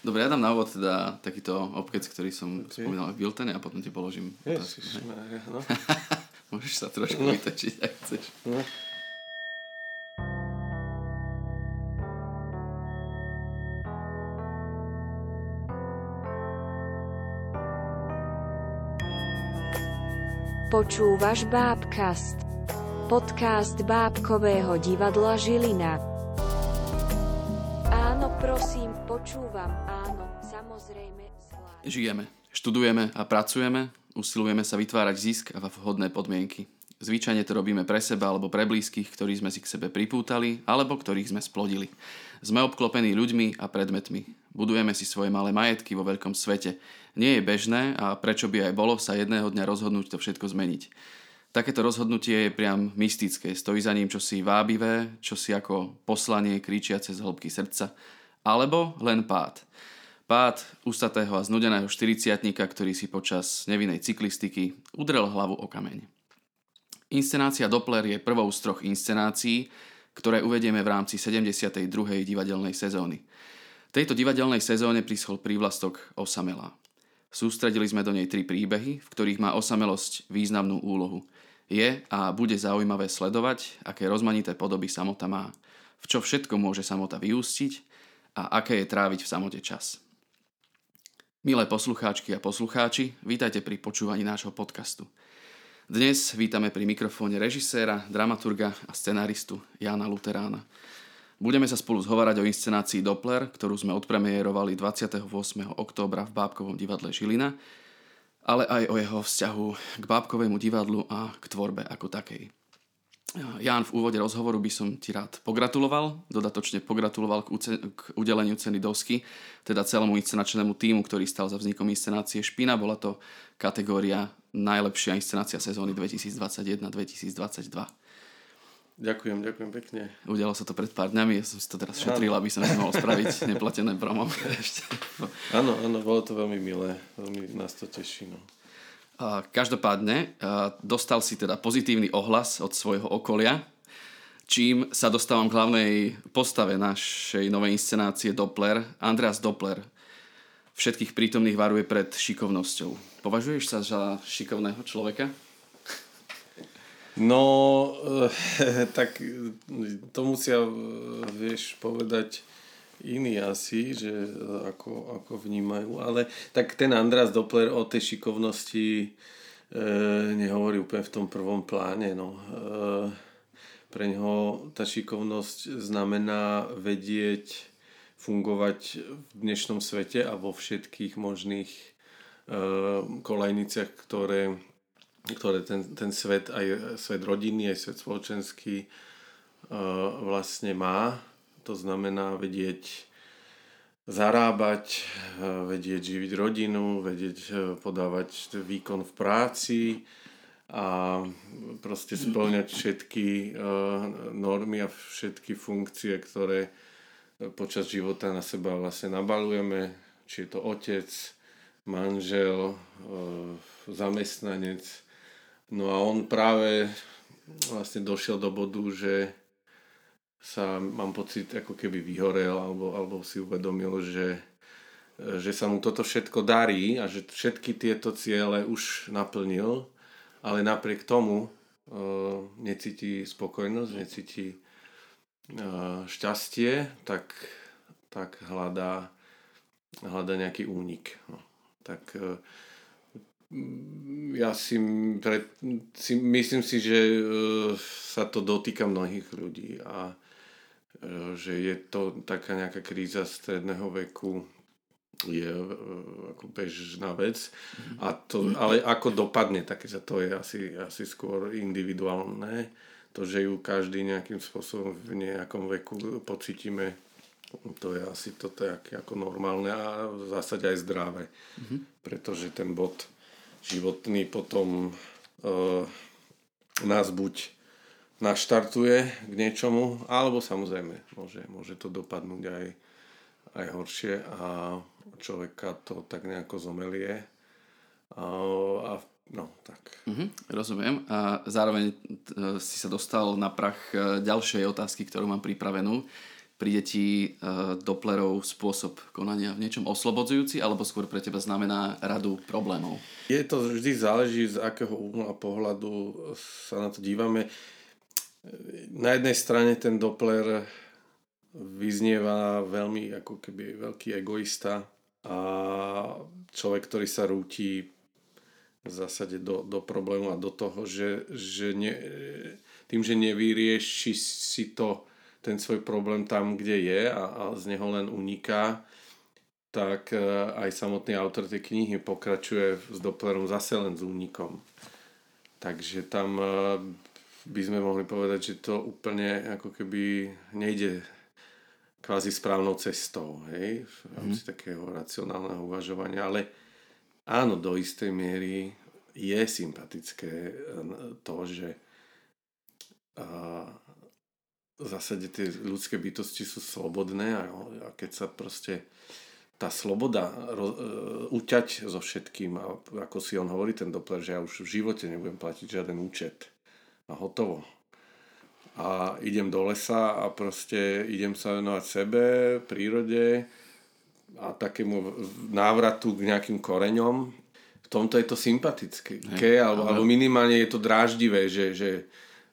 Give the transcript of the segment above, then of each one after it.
Dobre, ja dám na úvod teda takýto obkec, ktorý som okay. spomínal v Biltene a potom ti položím otázku. no. Môžeš sa trošku no. vytočiť, ak chceš. No. Počúvaš Bábkast. Podcast Bábkového divadla Žilina. Áno, prosím, počúvam, áno, samozrejme, zvlášť. Žijeme, študujeme a pracujeme, usilujeme sa vytvárať zisk a vhodné podmienky. Zvyčajne to robíme pre seba alebo pre blízkych, ktorí sme si k sebe pripútali alebo ktorých sme splodili. Sme obklopení ľuďmi a predmetmi. Budujeme si svoje malé majetky vo veľkom svete nie je bežné a prečo by aj bolo sa jedného dňa rozhodnúť to všetko zmeniť. Takéto rozhodnutie je priam mystické, stojí za ním čosi vábivé, čosi ako poslanie kričiace z hĺbky srdca, alebo len pád. Pád ústatého a znudeného štyriciatníka, ktorý si počas nevinnej cyklistiky udrel hlavu o kameň. Inscenácia Doppler je prvou z troch inscenácií, ktoré uvedieme v rámci 72. divadelnej sezóny. Tejto divadelnej sezóne prischol prívlastok Osamelá. Sústredili sme do nej tri príbehy, v ktorých má osamelosť významnú úlohu. Je a bude zaujímavé sledovať, aké rozmanité podoby samota má, v čo všetko môže samota vyústiť a aké je tráviť v samote čas. Milé poslucháčky a poslucháči, vítajte pri počúvaní nášho podcastu. Dnes vítame pri mikrofóne režiséra, dramaturga a scenáristu Jana Luterána. Budeme sa spolu zhovárať o inscenácii Doppler, ktorú sme odpremiérovali 28. októbra v Bábkovom divadle Žilina, ale aj o jeho vzťahu k Bábkovému divadlu a k tvorbe ako takej. Ján, v úvode rozhovoru by som ti rád pogratuloval, dodatočne pogratuloval k, uce- k udeleniu ceny dosky, teda celému inscenačnému týmu, ktorý stal za vznikom inscenácie Špina. Bola to kategória najlepšia inscenácia sezóny 2021-2022. Ďakujem, ďakujem pekne. Udialo sa to pred pár dňami, ja som si to teraz šetril, aby som mohol spraviť neplatené promo. áno, áno, bolo to veľmi milé, veľmi nás to teší. No. Každopádne, dostal si teda pozitívny ohlas od svojho okolia, čím sa dostávam k hlavnej postave našej novej inscenácie Doppler. Andreas Doppler všetkých prítomných varuje pred šikovnosťou. Považuješ sa za šikovného človeka? No, tak to musia, vieš, povedať iní asi, že ako, ako vnímajú. Ale tak ten András Doppler o tej šikovnosti e, nehovorí úplne v tom prvom pláne. No. E, pre neho tá šikovnosť znamená vedieť fungovať v dnešnom svete a vo všetkých možných e, kolejniciach, ktoré ktoré ten, ten svet, aj svet rodiny, aj svet spoločenský uh, vlastne má. To znamená vedieť zarábať, vedieť živiť rodinu, vedieť uh, podávať výkon v práci a proste splňať všetky normy a všetky funkcie, ktoré počas života na seba vlastne nabalujeme, či je to otec, manžel, zamestnanec, No a on práve vlastne došiel do bodu, že sa, mám pocit, ako keby vyhorel alebo, alebo si uvedomil, že, že sa mu toto všetko darí a že všetky tieto ciele už naplnil, ale napriek tomu uh, necíti spokojnosť, necíti uh, šťastie, tak, tak hľadá, hľadá nejaký únik. No. Tak uh, ja si, pre, si myslím si, že e, sa to dotýka mnohých ľudí a e, že je to taká nejaká kríza stredného veku je e, ako bežná vec. A to, ale ako dopadne, tak to je asi, asi skôr individuálne. To, že ju každý nejakým spôsobom v nejakom veku pocítime, to je asi to tak ako normálne a v zásade aj zdravé. Mm-hmm. Pretože ten bod životný potom uh, nás buď naštartuje k niečomu, alebo samozrejme môže, môže to dopadnúť aj, aj horšie a človeka to tak nejako zomelie. A, a no, tak. Mm-hmm, rozumiem. A zároveň uh, si sa dostal na prach uh, ďalšej otázky, ktorú mám pripravenú. Príde ti uh, Dopplerov spôsob konania v niečom oslobodzujúci, alebo skôr pre teba znamená radu problémov? Je to vždy záleží, z akého uhla pohľadu sa na to dívame. Na jednej strane ten Doppler vyznieva veľmi ako keby veľký egoista a človek, ktorý sa rúti v zásade do, do problému a do toho, že, že ne, tým, že nevyrieši si to ten svoj problém tam, kde je a, a z neho len uniká, tak e, aj samotný autor tej knihy pokračuje s Dopplerom zase len s únikom. Takže tam e, by sme mohli povedať, že to úplne ako keby nejde kvázi správnou cestou, hej, v rámci mm. takého racionálneho uvažovania, ale áno, do istej miery je sympatické e, to, že v zásade tie ľudské bytosti sú slobodné a, a keď sa proste tá sloboda ro, uh, uťať so všetkým a ako si on hovorí ten Doppler, že ja už v živote nebudem platiť žiaden účet a hotovo. A idem do lesa a proste idem sa venovať sebe, prírode a takému návratu k nejakým koreňom. V tomto je to sympatické, Hej, alebo, ale... alebo minimálne je to dráždivé, že, že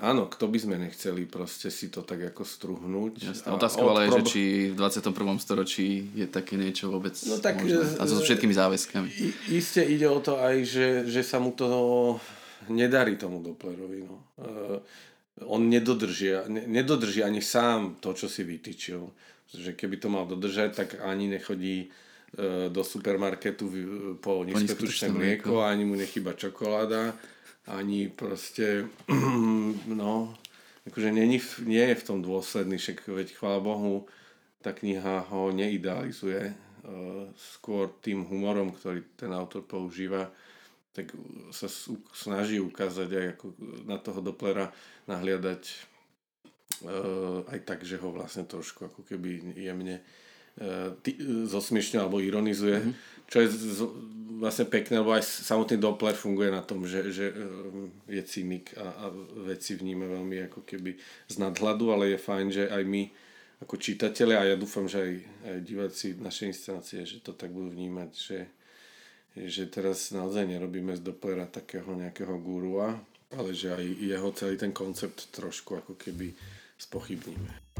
Áno, kto by sme nechceli proste si to tak ako struhnúť. Jasne, otázka ale je, že či v 21. storočí je také niečo vôbec no, tak, možné. A so všetkými záväzkami. Isté ide o to aj, že, že sa mu to nedarí tomu Dopplerovi. No. Uh, on nedodrží, nedodrží ani sám to, čo si vytýčil. Že keby to mal dodržať, tak ani nechodí uh, do supermarketu po nízkotučné mlieko, ani mu nechyba čokoláda ani proste, no, akože nie, nie je v tom dôsledný, však veď chvála Bohu, tá kniha ho neidealizuje, uh, skôr tým humorom, ktorý ten autor používa, tak sa snaží ukázať aj ako na toho Dopplera nahliadať uh, aj tak, že ho vlastne trošku ako keby jemne uh, zosmiešňuje alebo ironizuje, mm-hmm. čo je z, vlastne pekné, lebo aj samotný Doppler funguje na tom, že, že ehm, je cynik a, a veci vníme veľmi ako keby z nadhľadu, ale je fajn, že aj my ako čítatele a ja dúfam, že aj, aj diváci našej inscenácie, že to tak budú vnímať, že, že teraz naozaj nerobíme z Dopplera takého nejakého gurua, ale že aj jeho celý ten koncept trošku ako keby spochybníme.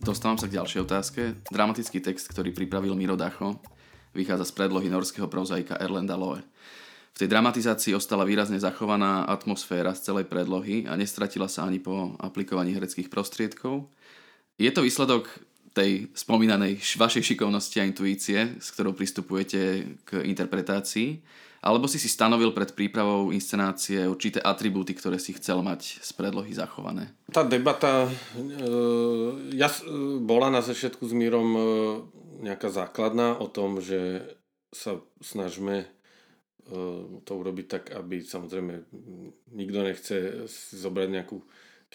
Dostávam sa k ďalšej otázke. Dramatický text, ktorý pripravil Miro Dacho, vychádza z predlohy norského prozaika Erlenda Loe. V tej dramatizácii ostala výrazne zachovaná atmosféra z celej predlohy a nestratila sa ani po aplikovaní hereckých prostriedkov. Je to výsledok tej spomínanej vašej šikovnosti a intuície, s ktorou pristupujete k interpretácii, alebo si si stanovil pred prípravou inscenácie určité atribúty, ktoré si chcel mať z predlohy zachované? Tá debata e, ja, bola na začiatku s Mírom e, nejaká základná o tom, že sa snažme e, to urobiť tak, aby samozrejme nikto nechce zobrať nejakú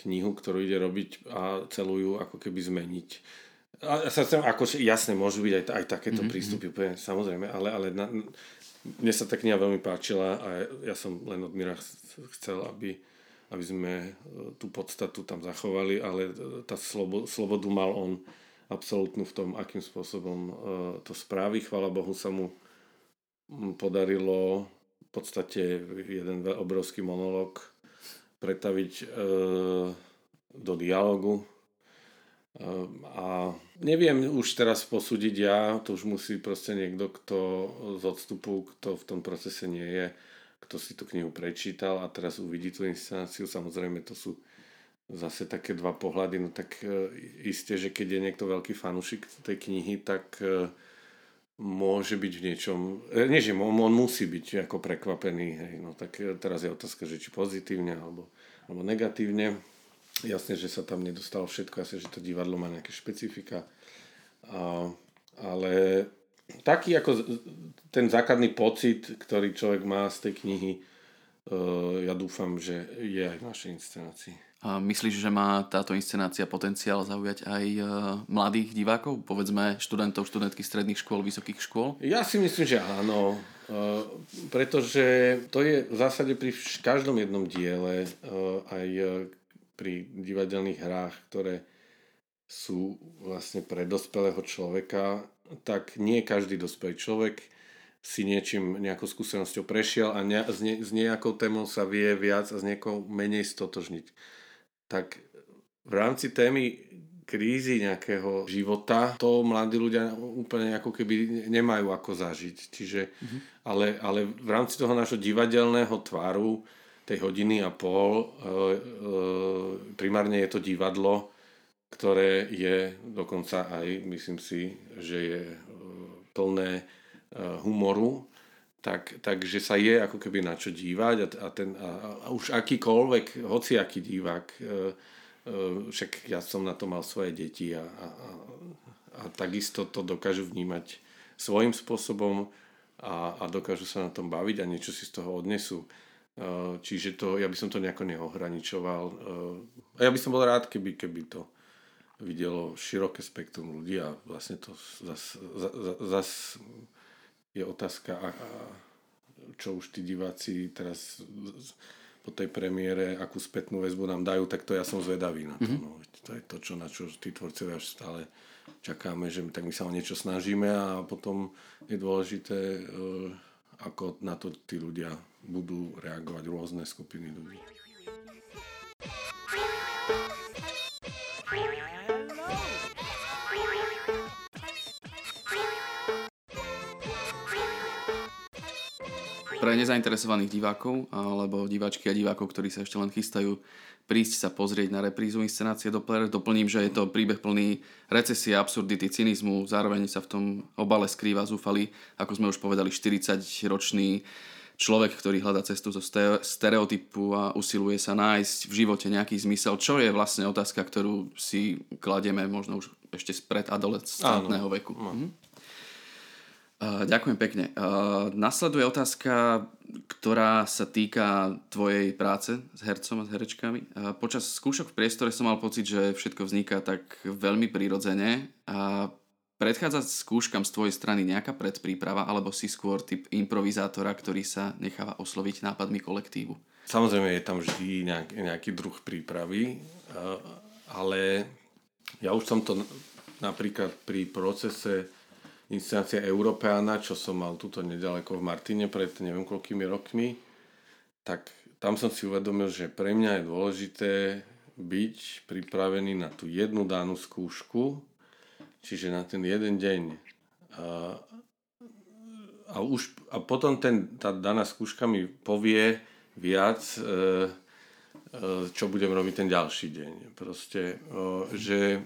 knihu, ktorú ide robiť a celú ju ako keby zmeniť. A sa chcem, ako, jasne, môžu byť aj, aj takéto mm-hmm. prístupy, samozrejme, ale, ale na, mne sa tá kniha veľmi páčila a ja som len od Mira chcel, aby, aby sme e, tú podstatu tam zachovali, ale e, tá slobo, slobodu mal on absolútnu v tom, akým spôsobom e, to správi. Chvala Bohu sa mu podarilo v podstate jeden obrovský monolog pretaviť do dialogu a neviem už teraz posúdiť ja, to už musí proste niekto, kto z odstupu, kto v tom procese nie je, kto si tú knihu prečítal a teraz uvidí tú inscenáciu. Samozrejme to sú zase také dva pohľady, no tak e, isté, že keď je niekto veľký fanúšik tej knihy, tak e, môže byť v niečom, e, nie že on, on musí byť ako prekvapený, hej, no tak teraz je otázka, že či pozitívne alebo, alebo negatívne Jasne, že sa tam nedostalo všetko, jasne, že to divadlo má nejaké špecifika. A, ale taký ako ten základný pocit, ktorý človek má z tej knihy, uh, ja dúfam, že je aj v našej inscenácii. Myslíš, že má táto inscenácia potenciál zaujať aj e, mladých divákov, povedzme študentov, študentky stredných škôl, vysokých škôl? Ja si myslím, že áno, e, pretože to je v zásade pri každom jednom diele, e, aj pri divadelných hrách, ktoré sú vlastne pre dospelého človeka, tak nie každý dospelý človek si niečím, nejakou skúsenosťou prešiel a ne, s, ne, s nejakou témou sa vie viac a s niekou menej stotožniť tak v rámci témy krízy nejakého života, to mladí ľudia úplne ako keby nemajú ako zažiť. Čiže, mm-hmm. ale, ale v rámci toho nášho divadelného tvaru, tej hodiny a pol, e, e, primárne je to divadlo, ktoré je dokonca aj, myslím si, že je e, plné e, humoru tak, takže sa je ako keby na čo dívať a, a, ten, a, a už akýkoľvek, hociaký divák, e, e, však ja som na to mal svoje deti a, a, a, a takisto to dokážu vnímať svojím spôsobom a, a dokážu sa na tom baviť a niečo si z toho odnesú. E, čiže to, ja by som to nejako neohraničoval. E, a ja by som bol rád, keby, keby to videlo široké spektrum ľudí a vlastne to zas, zas, zas je otázka, a, a čo už tí diváci teraz po tej premiére, akú spätnú väzbu nám dajú, tak to ja som zvedavý na to. Mm-hmm. No. To je to, čo, na čo tí tvorcovia stále čakáme, že tak my sa o niečo snažíme a potom je dôležité, e, ako na to tí ľudia budú reagovať rôzne skupiny ľudí. Pre nezainteresovaných divákov alebo diváčky a divákov, ktorí sa ešte len chystajú prísť sa pozrieť na reprízu inscenácie Doppler. Doplním, že je to príbeh plný recesie, absurdity, cynizmu, zároveň sa v tom obale skrýva zúfalý, ako sme už povedali, 40-ročný človek, ktorý hľadá cestu zo stereotypu a usiluje sa nájsť v živote nejaký zmysel, čo je vlastne otázka, ktorú si kladieme možno už ešte spred adolescentného veku. Áno. Mhm. Ďakujem pekne. Nasleduje otázka, ktorá sa týka tvojej práce s hercom a s herečkami. Počas skúšok v priestore som mal pocit, že všetko vzniká tak veľmi prirodzene. Predchádza skúškam z tvojej strany nejaká predpríprava, alebo si skôr typ improvizátora, ktorý sa necháva osloviť nápadmi kolektívu? Samozrejme je tam vždy nejaký, nejaký druh prípravy, ale ja už som to napríklad pri procese inscenácia Európeana, čo som mal tuto nedaleko v Martine pred neviem koľkými rokmi, tak tam som si uvedomil, že pre mňa je dôležité byť pripravený na tú jednu danú skúšku, čiže na ten jeden deň. A, a, už, a potom ten, tá daná skúška mi povie viac, e, e, čo budem robiť ten ďalší deň. Proste, že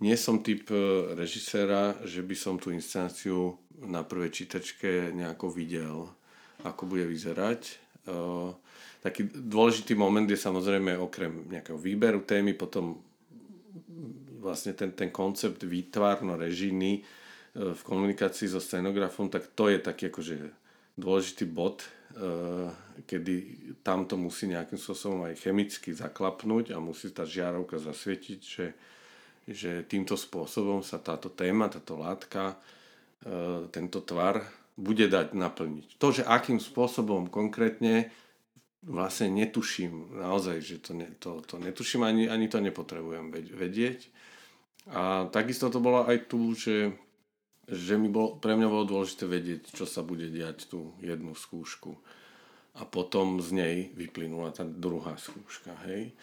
nie som typ e, režiséra, že by som tú inscenáciu na prvej čítačke nejako videl, ako bude vyzerať. E, taký dôležitý moment je samozrejme okrem nejakého výberu témy, potom vlastne ten, ten koncept výtvarno-režijný e, v komunikácii so scenografom, tak to je taký akože dôležitý bod, kedy tam to musí nejakým spôsobom aj chemicky zaklapnúť a musí tá žiarovka zasvietiť, že že týmto spôsobom sa táto téma, táto látka, e, tento tvar bude dať naplniť. To, že akým spôsobom konkrétne vlastne netuším naozaj, že to, ne, to, to netuším, ani, ani to nepotrebujem vedieť. A takisto to bolo aj tu, že, že mi bol, pre mňa bolo dôležité vedieť, čo sa bude diať tú jednu skúšku. A potom z nej vyplynula tá druhá skúška. Hej?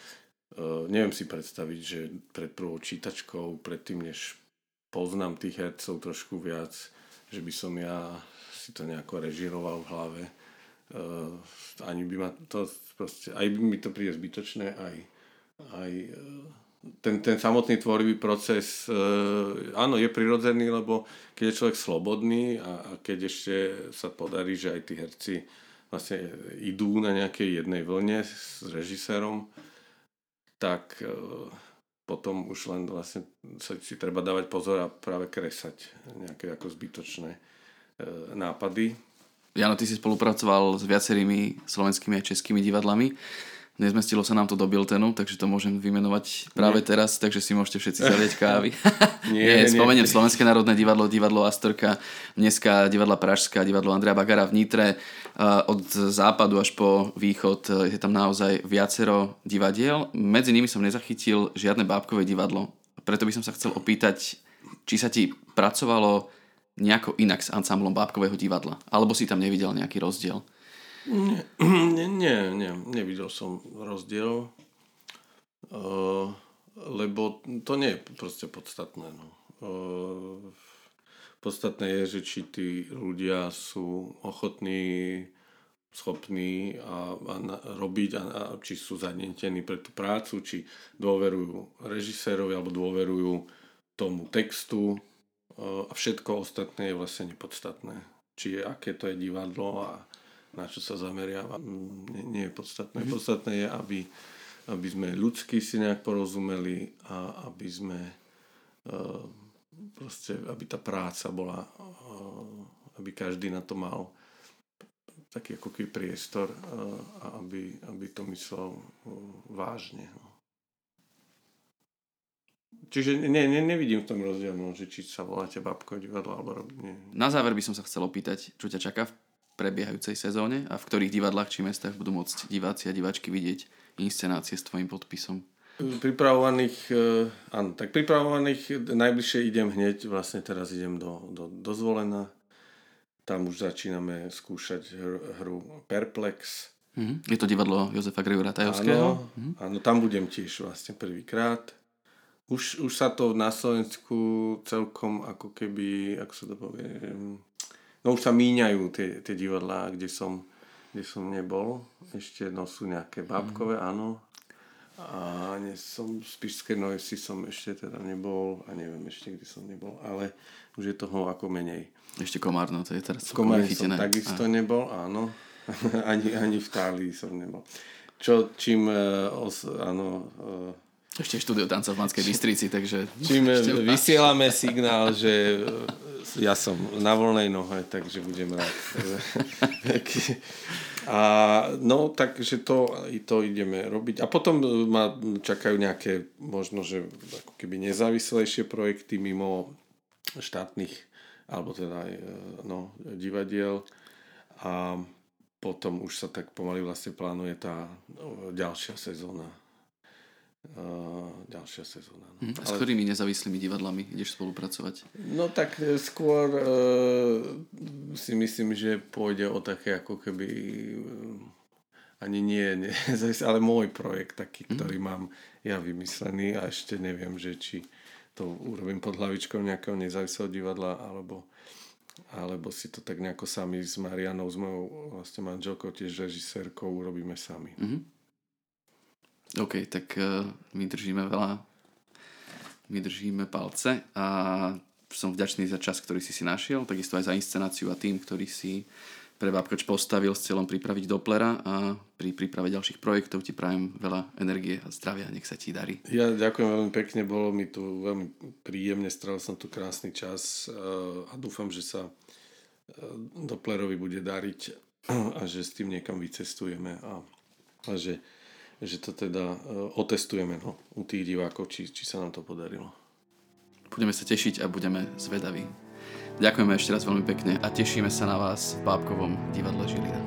Uh, neviem si predstaviť, že pred prvou čítačkou, predtým než poznám tých hercov trošku viac, že by som ja si to nejako režiroval v hlave. Uh, ani by ma to proste, aj by mi to príde zbytočné, aj, aj uh, ten, ten samotný tvorivý proces uh, áno, je prirodzený, lebo keď je človek slobodný a, a keď ešte sa podarí, že aj tí herci vlastne idú na nejakej jednej vlne s režisérom, tak e, potom už len vlastne sa si treba dávať pozor a práve kresať nejaké ako zbytočné e, nápady. Jano, ty si spolupracoval s viacerými slovenskými a českými divadlami. Nezmestilo sa nám to do biltenu, takže to môžem vymenovať práve Nie. teraz, takže si môžete všetci zalieť kávy. Nie, nie, spomeniem nie. Slovenské národné divadlo, divadlo Astorka, dneska divadla Pražská, divadlo Andrea Bagara v Nitre. Od západu až po východ je tam naozaj viacero divadiel. Medzi nimi som nezachytil žiadne bábkové divadlo. Preto by som sa chcel opýtať, či sa ti pracovalo nejako inak s ansámblom bábkového divadla, alebo si tam nevidel nejaký rozdiel. Nie, nie, nie, nevidel som rozdiel, lebo to nie je proste podstatné. No. Podstatné je, že či tí ľudia sú ochotní, schopní a, a na, robiť a, a či sú zanetení pre tú prácu, či dôverujú režisérovi alebo dôverujú tomu textu uh, a všetko ostatné je vlastne nepodstatné. Či je, aké to je divadlo a na čo sa zameriava, nie, nie je podstatné. Mm-hmm. Podstatné je, aby, aby sme ľudsky si nejak porozumeli a aby sme uh, proste, aby tá práca bola, uh, aby každý na to mal taký ako keby priestor uh, a aby, aby to myslel vážne. No. Čiže ne, ne, nevidím v tom rozdiel, no, že či sa voláte babko divadlo alebo. Nie. Na záver by som sa chcel opýtať, čo ťa čaká v prebiehajúcej sezóne a v ktorých divadlách či mestách budú môcť diváci a diváčky vidieť inscenácie s tvojim podpisom? Pripravovaných, eh, áno, tak pripravovaných najbližšie idem hneď, vlastne teraz idem do, do, do Zvolena. Tam už začíname skúšať hru, hru Perplex. Mm-hmm. Je to divadlo Jozefa Gregora Tajovského? Áno, mm-hmm. áno, tam budem tiež vlastne prvýkrát. Už, už sa to na Slovensku celkom ako keby, ako sa to povie, No už sa míňajú tie, tie divadlá, kde som, kde som nebol. Ešte no sú nejaké bábkové, mm. áno. A nie som, v Spišskej Nojsi som ešte teda nebol a neviem ešte, kde som nebol, ale už je toho ako menej. Ešte Komárno, to je teraz Komárno som takisto a... nebol, áno. ani, ani v Tálii som nebol. Čo, čím, uh, os, áno, uh, ešte štúdio tanca v Banskej Bystrici, takže... Čím vysielame signál, že ja som na voľnej nohe, takže budem rád. A no, takže to, to ideme robiť. A potom ma čakajú nejaké možno, že ako keby nezávislejšie projekty mimo štátnych alebo teda aj no, divadiel. A potom už sa tak pomaly vlastne plánuje tá ďalšia sezóna uh, ďalšia sezóna. No. Hm, a s Ale... ktorými nezávislými divadlami ideš spolupracovať? No tak e, skôr uh, si myslím, že pôjde o také ako keby uh, ani nie, nie ale môj projekt taký, hm. ktorý mám ja vymyslený a ešte neviem, že či to urobím pod hlavičkou nejakého nezávislého divadla alebo alebo si to tak nejako sami s Marianou, s mojou vlastne manželkou, tiež režisérkou urobíme sami. Mm-hmm. OK, tak uh, my držíme veľa, my držíme palce a som vďačný za čas, ktorý si si našiel, takisto aj za inscenáciu a tým, ktorý si pre Babkoč postavil s cieľom pripraviť Doplera a pri príprave ďalších projektov ti prajem veľa energie a zdravia, nech sa ti darí. Ja ďakujem veľmi pekne, bolo mi tu veľmi príjemne, strávil som tu krásny čas a dúfam, že sa Doplerovi bude dariť a že s tým niekam vycestujeme a, a že že to teda e, otestujeme no, u tých divákov, či, či sa nám to podarilo. Budeme sa tešiť a budeme zvedaví. Ďakujeme ešte raz veľmi pekne a tešíme sa na vás v Bábkovom divadle Žilina.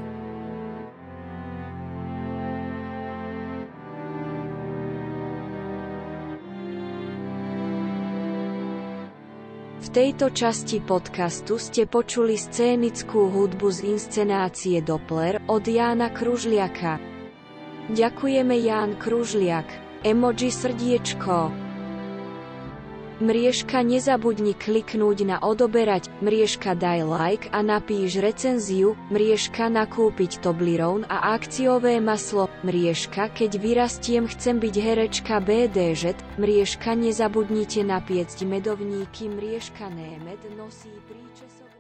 V tejto časti podcastu ste počuli scénickú hudbu z inscenácie Doppler od Jána Kružliaka. Ďakujeme Ján Kružliak. Emoji srdiečko. Mriežka nezabudni kliknúť na odoberať, mriežka daj like a napíš recenziu, mriežka nakúpiť Toblerone a akciové maslo, mriežka keď vyrastiem chcem byť herečka BDŽ, mriežka nezabudnite napiecť medovníky, mriežka Némed nosí príčesové...